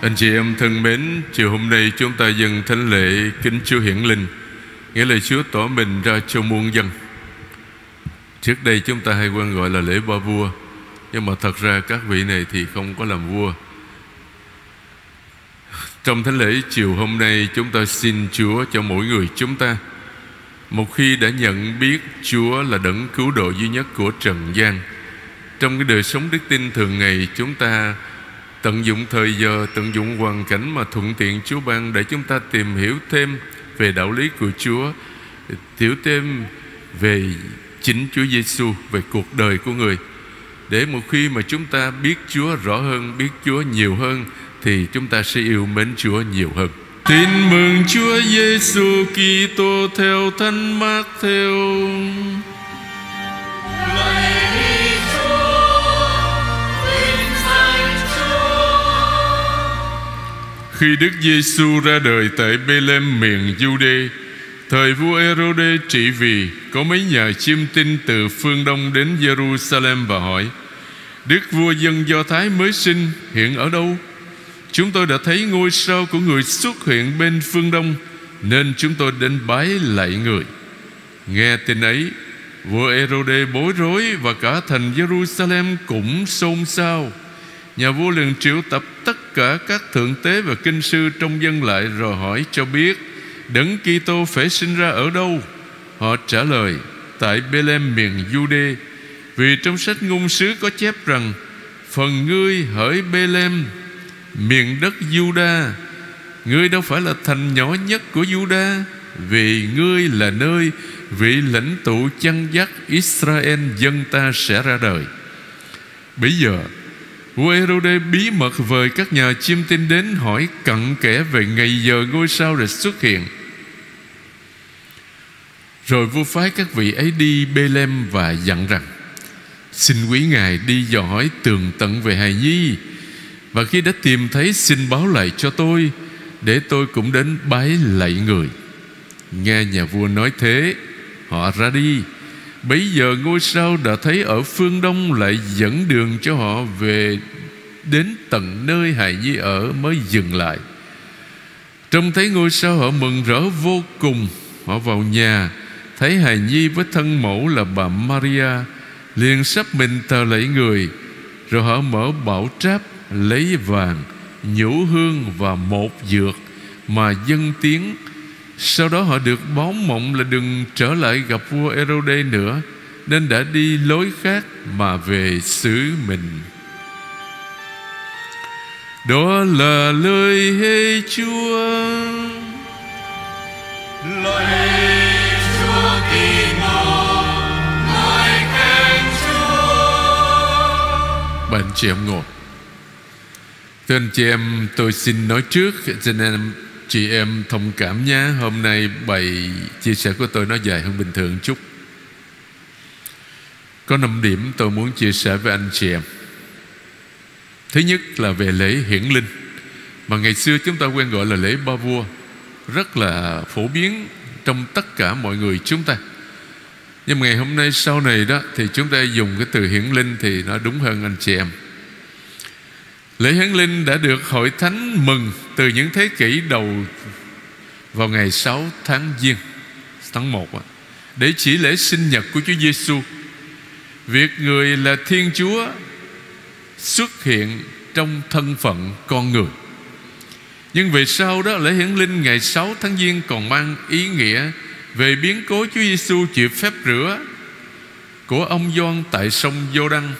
Anh chị em thân mến, chiều hôm nay chúng ta dâng thánh lễ kính Chúa Hiển Linh, nghĩa là Chúa tỏ mình ra cho muôn dân. Trước đây chúng ta hay quen gọi là lễ ba vua, nhưng mà thật ra các vị này thì không có làm vua. Trong thánh lễ chiều hôm nay chúng ta xin Chúa cho mỗi người chúng ta một khi đã nhận biết Chúa là đấng cứu độ duy nhất của trần gian trong cái đời sống đức tin thường ngày chúng ta tận dụng thời giờ, tận dụng hoàn cảnh mà thuận tiện, Chúa ban để chúng ta tìm hiểu thêm về đạo lý của Chúa, hiểu thêm về chính Chúa Giêsu về cuộc đời của người. Để một khi mà chúng ta biết Chúa rõ hơn, biết Chúa nhiều hơn, thì chúng ta sẽ yêu mến Chúa nhiều hơn. Tin mừng Chúa Giêsu Kitô theo Thánh Mát theo Khi Đức Giêsu ra đời tại Bethlehem miền Jude, thời vua Herode trị vì có mấy nhà chiêm tinh từ phương Đông đến Jerusalem và hỏi: Đức vua dân Do Thái mới sinh hiện ở đâu? Chúng tôi đã thấy ngôi sao của người xuất hiện bên phương Đông Nên chúng tôi đến bái lạy người Nghe tin ấy Vua Herode bối rối Và cả thành Jerusalem cũng xôn xao Nhà vua liền triệu tập tất cả các thượng tế và kinh sư trong dân lại Rồi hỏi cho biết, Đấng Kitô phải sinh ra ở đâu? Họ trả lời, Tại Bethlehem miền Jude Vì trong sách ngôn sứ có chép rằng, Phần ngươi hỡi Bethlehem miền đất Juda Ngươi đâu phải là thành nhỏ nhất của Juda Vì ngươi là nơi vị lãnh tụ chăn dắt Israel dân ta sẽ ra đời. Bây giờ Vua Herode bí mật vời các nhà chiêm tinh đến hỏi cặn kẽ về ngày giờ ngôi sao để xuất hiện. Rồi vua phái các vị ấy đi Bethlehem và dặn rằng, Xin quý ngài đi dò hỏi tường tận về hài nhi, và khi đã tìm thấy xin báo lại cho tôi, Để tôi cũng đến bái lạy người. Nghe nhà vua nói thế, Họ ra đi. Bây giờ ngôi sao đã thấy ở phương đông Lại dẫn đường cho họ về Đến tận nơi hài nhi ở Mới dừng lại. Trông thấy ngôi sao họ mừng rỡ vô cùng. Họ vào nhà, Thấy hài nhi với thân mẫu là bà Maria liền sắp mình thờ lạy người. Rồi họ mở bảo tráp, lấy vàng, nhũ hương và một dược mà dân tiếng sau đó họ được báo mộng là đừng trở lại gặp vua Herode nữa nên đã đi lối khác mà về xứ mình. Đó là lời hê Chúa. Lời Chúa Kitô lời khen Chúa. Bạn chị em ngồi Thưa anh chị em tôi xin nói trước Cho nên chị em thông cảm nhé. Hôm nay bài chia sẻ của tôi nó dài hơn bình thường chút. Có 5 điểm tôi muốn chia sẻ với anh chị em. Thứ nhất là về lễ hiển linh. Mà ngày xưa chúng ta quen gọi là lễ ba vua. Rất là phổ biến trong tất cả mọi người chúng ta. Nhưng mà ngày hôm nay sau này đó Thì chúng ta dùng cái từ hiển linh Thì nó đúng hơn anh chị em. Lễ Hiến Linh đã được hội thánh mừng từ những thế kỷ đầu vào ngày 6 tháng Giêng, tháng 1 để chỉ lễ sinh nhật của Chúa Giêsu. Việc người là Thiên Chúa xuất hiện trong thân phận con người. Nhưng về sau đó, lễ hiển linh ngày 6 tháng Giêng còn mang ý nghĩa về biến cố Chúa Giêsu chịu phép rửa của ông Gioan tại sông Giô Đăng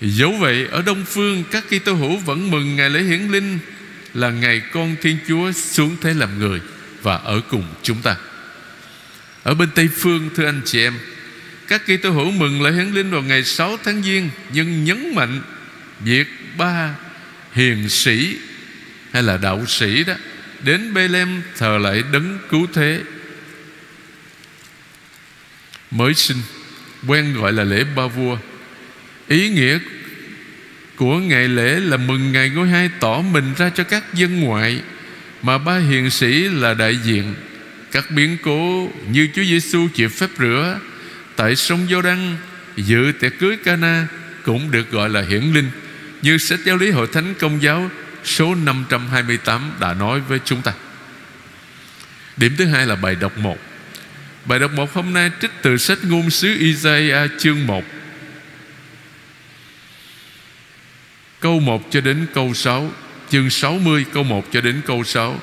Dẫu vậy, ở Đông Phương, Các Kitô hữu vẫn mừng ngày lễ hiển linh Là ngày con Thiên Chúa xuống thế làm người Và ở cùng chúng ta. Ở bên Tây Phương, thưa anh chị em, Các Kitô hữu mừng lễ hiển linh vào ngày 6 tháng Giêng Nhưng nhấn mạnh Việc ba hiền sĩ Hay là đạo sĩ đó Đến Bethlehem thờ lại đấng cứu thế. Mới sinh, Quen gọi là lễ ba vua. Ý nghĩa của ngày lễ là mừng ngày ngôi hai tỏ mình ra cho các dân ngoại, mà ba hiền sĩ là đại diện các biến cố như Chúa Giêsu chịu phép rửa tại sông Giô Đăng dự tiệc cưới Cana cũng được gọi là hiển linh, như sách giáo lý hội thánh công giáo số 528 đã nói với chúng ta. Điểm thứ hai là bài đọc 1. Bài đọc 1 hôm nay trích từ sách ngôn sứ Isaiah chương 1 Câu 1 cho đến câu 6 Chương 60 câu 1 cho đến câu 6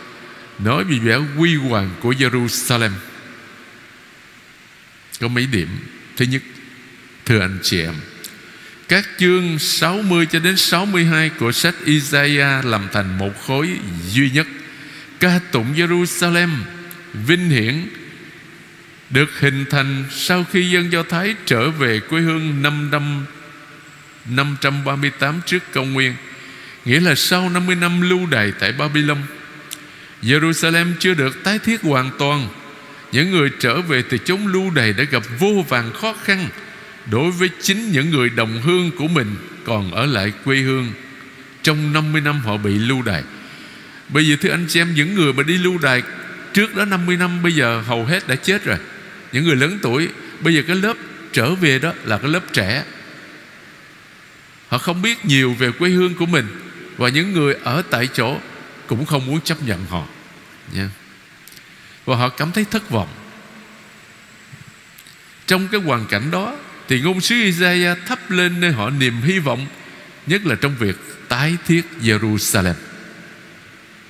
Nói về vẻ quy hoàng của Jerusalem. Có mấy điểm? Thứ nhất, Thưa anh chị em, Các chương 60 cho đến 62 Của sách Isaiah Làm thành một khối duy nhất. Ca tụng Jerusalem Vinh hiển, Được hình thành Sau khi dân Do Thái trở về quê hương 5 năm 538 trước công nguyên, Nghĩa là sau 50 năm lưu đày tại Babylon Jerusalem chưa được tái thiết hoàn toàn. Những người trở về từ chốn lưu đày Đã gặp vô vàng khó khăn Đối với chính những người đồng hương của mình Còn ở lại quê hương. Trong 50 năm họ bị lưu đày. Bây giờ thưa anh chị em, Những người mà đi lưu đày Trước đó 50 năm, bây giờ hầu hết đã chết rồi. Những người lớn tuổi, Bây giờ cái lớp trở về đó là cái lớp trẻ. Họ không biết nhiều về quê hương của mình Và những người ở tại chỗ Cũng không muốn chấp nhận họ nha. Và họ cảm thấy thất vọng Trong cái hoàn cảnh đó Thì ngôn sứ Isaiah thắp lên nơi họ niềm hy vọng, Nhất là trong việc tái thiết Jerusalem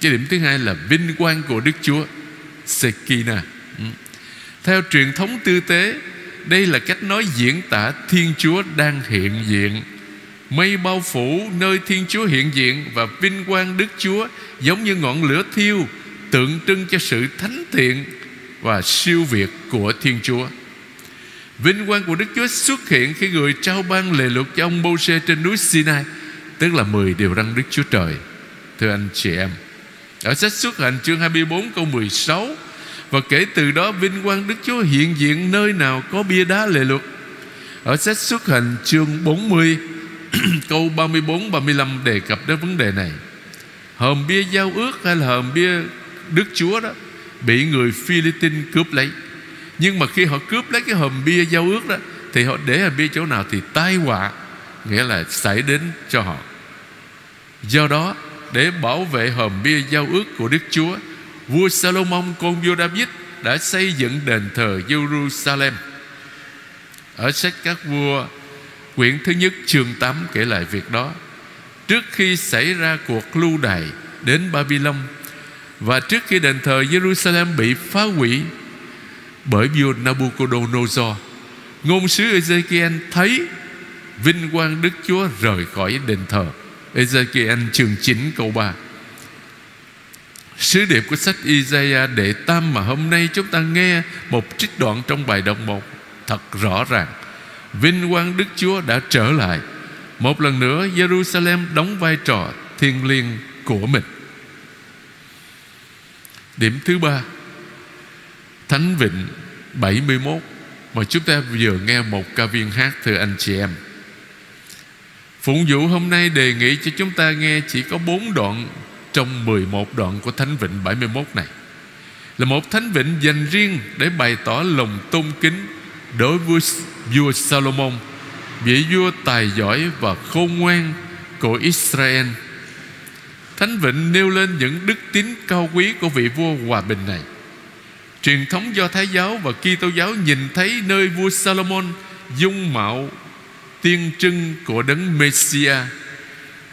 Cái điểm thứ hai là vinh quang của Đức Chúa Sekina. Ừ. Theo truyền thống tư tế, Đây là cách nói diễn tả Thiên Chúa đang hiện diện Mây bao phủ nơi Thiên Chúa hiện diện Và vinh quang Đức Chúa, Giống như ngọn lửa thiêu, Tượng trưng cho sự thánh thiện Và siêu việt của Thiên Chúa. Vinh quang của Đức Chúa xuất hiện Khi người trao ban lề luật cho ông Mô-sê Trên núi Sinai, Tức là 10 điều răn Đức Chúa Trời. Thưa anh chị em, Ở sách xuất hành chương 24 câu 16 Và kể từ đó vinh quang Đức Chúa hiện diện nơi nào có bia đá lề luật. Ở sách xuất hành chương 40 câu 34 35 đề cập đến vấn đề này. Hòm bia giao ước hay là hòm bia Đức Chúa đó bị người Philippines cướp lấy. Nhưng mà khi họ cướp lấy cái hòm bia giao ước đó thì họ để hòm bia chỗ nào thì tai họa nghĩa là xảy đến cho họ. Do đó để bảo vệ hòm bia giao ước của Đức Chúa, vua Salomon con vua David đã xây dựng đền thờ Jerusalem. Ở sách các vua Quyển thứ nhất, chương 8 kể lại việc đó. Trước khi xảy ra cuộc lưu đày đến Babylon, Và trước khi đền thờ Jerusalem bị phá hủy Bởi vua Nabucodonosor, Ngôn sứ Ezekiel thấy Vinh quang Đức Chúa rời khỏi đền thờ. Ezekiel chương 9 câu 3 Sứ điệp của sách Isaiah đệ tam mà hôm nay chúng ta nghe Một trích đoạn trong bài đọc một, Thật rõ ràng. Vinh quang Đức Chúa đã trở lại. Một lần nữa, Jerusalem đóng vai trò thiêng liêng của mình. Điểm thứ ba, Thánh Vịnh 71 Mà chúng ta vừa nghe một ca viên hát, thưa anh chị em. Phụng vụ hôm nay đề nghị cho chúng ta nghe Chỉ có 4 đoạn Trong 11 đoạn của Thánh Vịnh 71 này. Là một Thánh Vịnh dành riêng Để bày tỏ lòng tôn kính Đối với vua Salomon, vị vua tài giỏi và khôn ngoan của Israel, Thánh Vịnh nêu lên những đức tín cao quý của vị vua hòa bình này Truyền thống do Thái giáo và Kitô giáo nhìn thấy nơi vua Salomon dung mạo tiên trưng của đấng Messiah.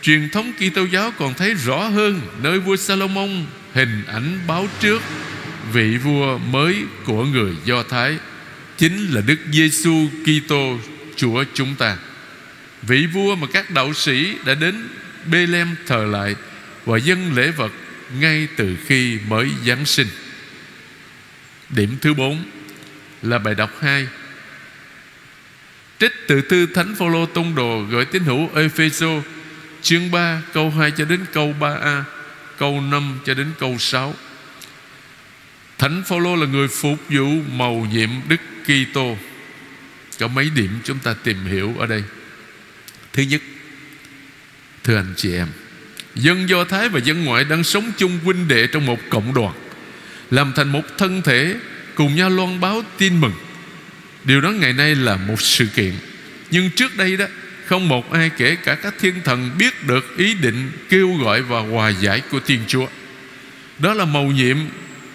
Truyền thống Kitô giáo còn thấy rõ hơn nơi vua Salomon hình ảnh báo trước vị vua mới của người Do Thái chính là Đức Giêsu Kitô Chúa chúng ta. Vị vua mà các đạo sĩ đã đến Bethlehem thờ lại và dân lễ vật ngay từ khi mới Giáng sinh. Điểm thứ bốn là bài đọc 2 Trích từ thư Thánh Phaolô Tông Đồ gửi tín hữu Epheso chương 3 câu 2 cho đến câu 3a, câu 5 cho đến câu 6. Thánh Phaolô là người phục vụ mầu nhiệm Đức Kitô. Có mấy điểm chúng ta tìm hiểu ở đây. Thứ nhất, thưa anh chị em, dân Do Thái và dân ngoại đang sống chung huynh đệ trong một cộng đoàn, làm thành một thân thể cùng nhau loan báo tin mừng. Điều đó ngày nay là một sự kiện. Nhưng trước đây đó Không một ai kể cả các thiên thần biết được ý định kêu gọi và hòa giải của Thiên Chúa Đó là mầu nhiệm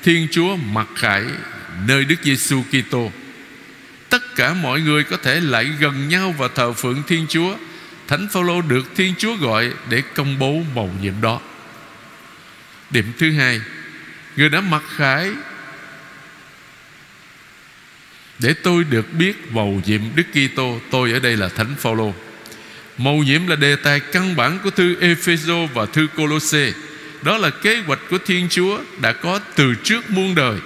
Thiên Chúa mặc khải nơi Đức Giêsu Kitô. Cả mọi người có thể lại gần nhau và thờ phượng Thiên Chúa. Thánh Phaolô được Thiên Chúa gọi để công bố mầu nhiệm đó. Điểm thứ hai, người đã mặc khải để tôi được biết mầu nhiệm Đức Kitô, tôi ở đây là Thánh Phaolô. Mầu nhiệm là đề tài căn bản của thư Epheso và thư Colosse. Đó là kế hoạch của Thiên Chúa đã có từ trước muôn đời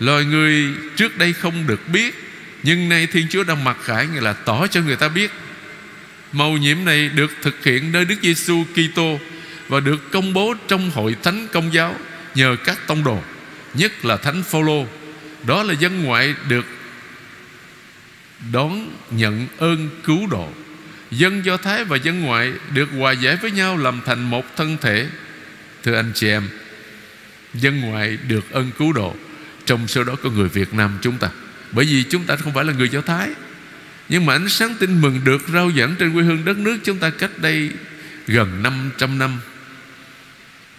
Loài người trước đây không được biết nhưng nay Thiên Chúa đang mặc khải Nghĩa là tỏ cho người ta biết. Màu nhiệm này được thực hiện nơi Đức Giêsu Kitô Và được công bố trong hội thánh công giáo Nhờ các tông đồ, Nhất là Thánh Phaolô. Đó là dân ngoại được đón nhận ơn cứu độ. Dân Do Thái và dân ngoại Được hòa giải với nhau làm thành một thân thể. Thưa anh chị em, Dân ngoại được ơn cứu độ. Trong số đó có người Việt Nam chúng ta. Bởi vì chúng ta không phải là người Do Thái. Nhưng mà ánh sáng tin mừng được rao giảng trên quê hương đất nước chúng ta cách đây gần 500 năm.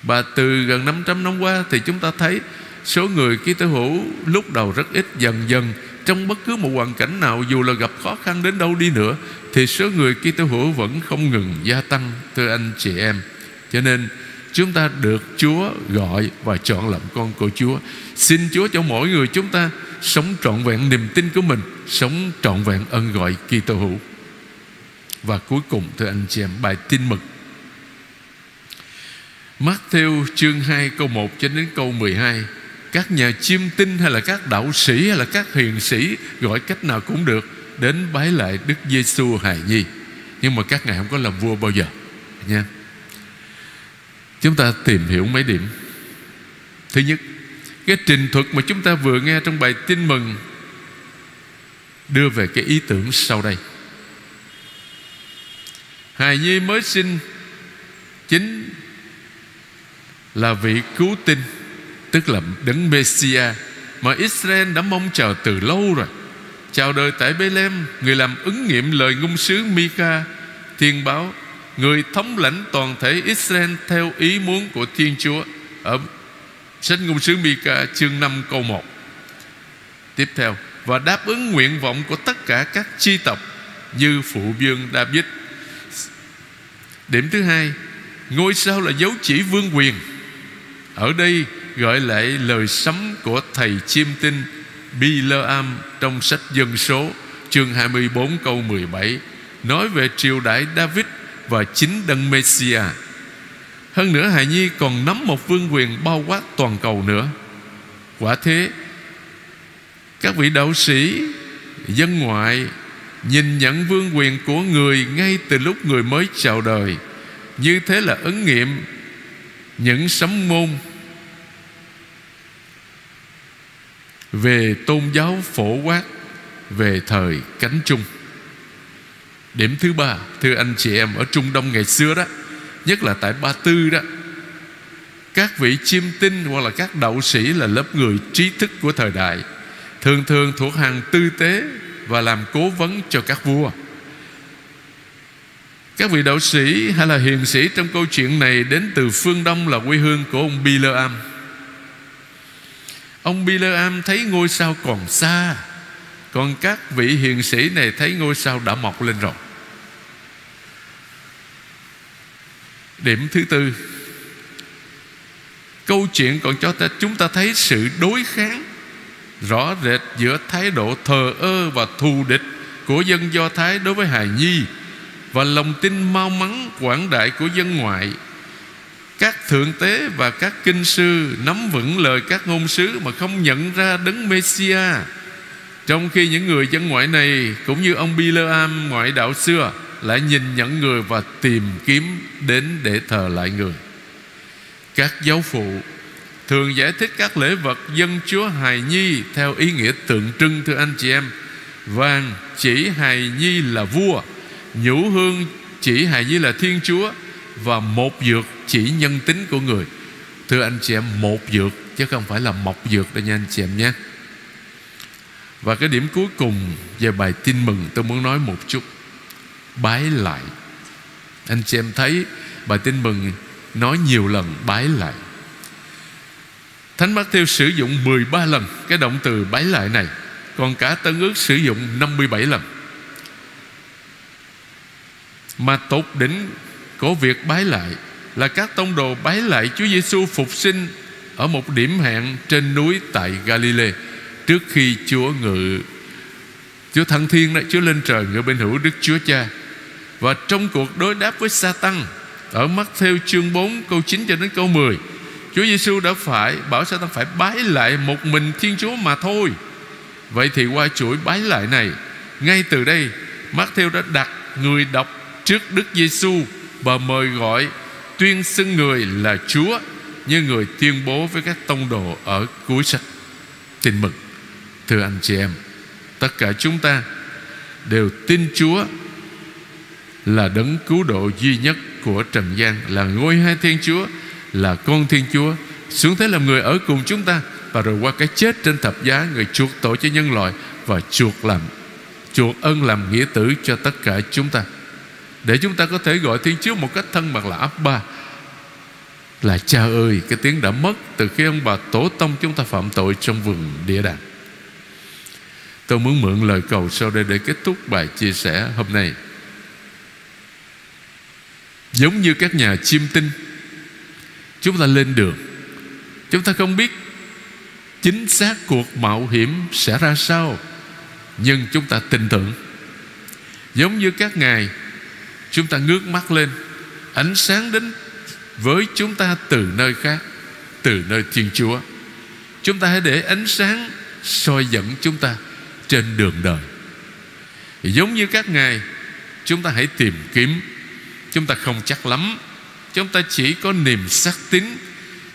Và từ gần 500 năm qua thì chúng ta thấy Số người ký tử hữu lúc đầu rất ít, Dần dần trong bất cứ một hoàn cảnh nào, Dù là gặp khó khăn đến đâu đi nữa, Thì số người ký tử hữu vẫn không ngừng gia tăng, Thưa anh chị em. Cho nên Chúng ta được Chúa gọi và chọn làm con của Chúa. Xin Chúa cho mỗi người chúng ta Sống trọn vẹn niềm tin của mình, Sống trọn vẹn ân gọi Kitô hữu. Và cuối cùng, thưa anh chị em, Bài tin mừng. Matthew chương 2 câu 1 cho đến câu 12 Các nhà chiêm tinh hay là các đạo sĩ Hay là các hiền sĩ Gọi cách nào cũng được, Đến bái lại Đức Giêsu hài nhi. Nhưng mà các ngài không có làm vua bao giờ, Nha. Chúng ta tìm hiểu mấy điểm. Thứ nhất, Cái trình thuật mà chúng ta vừa nghe trong bài tin mừng Đưa về cái ý tưởng sau đây. Hài Nhi mới sinh, Chính Là vị cứu tinh, Tức là đấng messiah Mà Israel đã mong chờ từ lâu rồi. Chào đời tại Bethlehem Người làm ứng nghiệm lời ngung sứ Mika Thiên báo Người thống lãnh toàn thể Israel Theo ý muốn của Thiên Chúa. Ở sách ngôn sứ Mika chương 5 câu 1 Tiếp theo, Và đáp ứng nguyện vọng của tất cả các chi tộc, Như phụ vương David. Điểm thứ hai, Ngôi sao là dấu chỉ vương quyền. Ở đây gọi lại lời sấm của thầy chiêm tinh Bileam trong sách dân số, chương 24 câu 17 nói về triều đại David và chính đấng Messia. Hơn nữa, Hài Nhi còn nắm một vương quyền bao quát toàn cầu nữa. Quả thế, các vị đạo sĩ, dân ngoại nhìn nhận vương quyền của người ngay từ lúc người mới chào đời. Như thế là ứng nghiệm những sấm môn về tôn giáo phổ quát về thời cánh trung Điểm thứ ba, Thưa anh chị em, ở Trung Đông ngày xưa đó, Nhất là tại Ba Tư đó, Các vị chiêm tinh Hoặc là các đạo sĩ là lớp người trí thức của thời đại, Thường thường thuộc hàng tư tế Và làm cố vấn cho các vua. Các vị đạo sĩ hay là hiền sĩ Trong câu chuyện này Đến từ phương Đông là quê hương của ông Bileam Ông Bileam thấy ngôi sao còn xa, Còn các vị hiền sĩ này Thấy ngôi sao đã mọc lên rồi. Điểm thứ tư. Câu chuyện còn cho ta, chúng ta thấy sự đối kháng Rõ rệt giữa thái độ thờ ơ và thù địch Của dân Do Thái đối với hài nhi Và lòng tin mau mắn quảng đại của dân ngoại. Các thượng tế và các kinh sư Nắm vững lời các ngôn sứ Mà không nhận ra đấng Messia Trong khi những người dân ngoại này, Cũng như ông Bileam ngoại đạo xưa lại nhìn nhận người và tìm kiếm đến để thờ lại người. Các giáo phụ thường giải thích các lễ vật dân chúa hài nhi theo ý nghĩa tượng trưng, thưa anh chị em. Vàng chỉ hài nhi là vua, nhũ hương chỉ hài nhi là thiên chúa, và một dược chỉ nhân tính của người. Thưa anh chị em, một dược, chứ không phải là mọc dược đâu nha anh chị em nhé. Và cái điểm cuối cùng về bài tin mừng, tôi muốn nói một chút bái lại. Anh chị em thấy bài tin mừng nói nhiều lần bái lại. Thánh Matthew sử dụng 13 lần cái động từ bái lại này, Còn cả Tân ước sử dụng 57 lần. Mà tột đỉnh của việc bái lại Là các tông đồ bái lại Chúa Giêsu phục sinh Ở một điểm hẹn trên núi tại Galilee Trước khi Chúa ngự, Chúa thăng thiên đó, Chúa lên trời ngự bên hữu Đức Chúa Cha. Và trong cuộc đối đáp với Satan Ở mắt theo chương 4 câu 9 cho đến câu 10 Chúa Giêsu đã phải bảo Satan phải bái lại một mình Thiên Chúa mà thôi. Vậy thì qua chuỗi bái lại này, Ngay từ đây, Matthew đã đặt người đọc trước Đức Giêsu Và mời gọi tuyên xưng người là Chúa Như người tuyên bố với các tông đồ ở cuối sách. Tin mừng, Thưa anh chị em, Tất cả chúng ta đều tin Chúa là đấng cứu độ duy nhất của trần gian, Là ngôi hai thiên Chúa, Là con thiên Chúa, Xuống thế làm người ở cùng chúng ta, Và rồi qua cái chết trên thập giá, Người chuộc tội cho nhân loại Và chuộc làm, Chuộc ân làm nghĩa tử cho tất cả chúng ta. Để chúng ta có thể gọi Thiên Chúa Một cách thân mật là Abba, Là cha ơi, Cái tiếng đã mất từ khi ông bà tổ tông chúng ta phạm tội Trong vườn địa đàng. Tôi muốn mượn lời cầu sau đây để kết thúc bài chia sẻ hôm nay. Giống như các nhà chiêm tinh. Chúng ta lên đường. Chúng ta không biết Chính xác cuộc mạo hiểm sẽ ra sao, Nhưng chúng ta tin tưởng. Giống như các ngài, Chúng ta ngước mắt lên, Ánh sáng đến với chúng ta từ nơi khác, Từ nơi Thiên Chúa. Chúng ta hãy để ánh sáng soi dẫn chúng ta trên đường đời. Giống như các ngài, Chúng ta hãy tìm kiếm Chúng ta không chắc lắm. Chúng ta chỉ có niềm xác tín.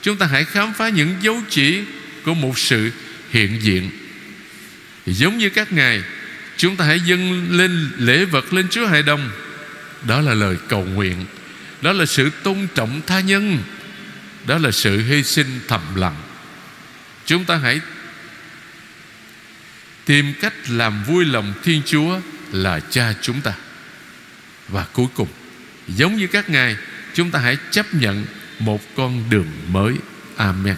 Chúng ta hãy khám phá những dấu chỉ Của một sự hiện diện. Giống như các ngài, Chúng ta hãy dâng lên lễ vật lên Chúa Hải Đông Đó là lời cầu nguyện. Đó là sự tôn trọng tha nhân. Đó là sự hy sinh thầm lặng. Chúng ta hãy Tìm cách làm vui lòng Thiên Chúa Là cha chúng ta. Và cuối cùng Giống như các ngài Chúng ta hãy chấp nhận Một con đường mới. Amen.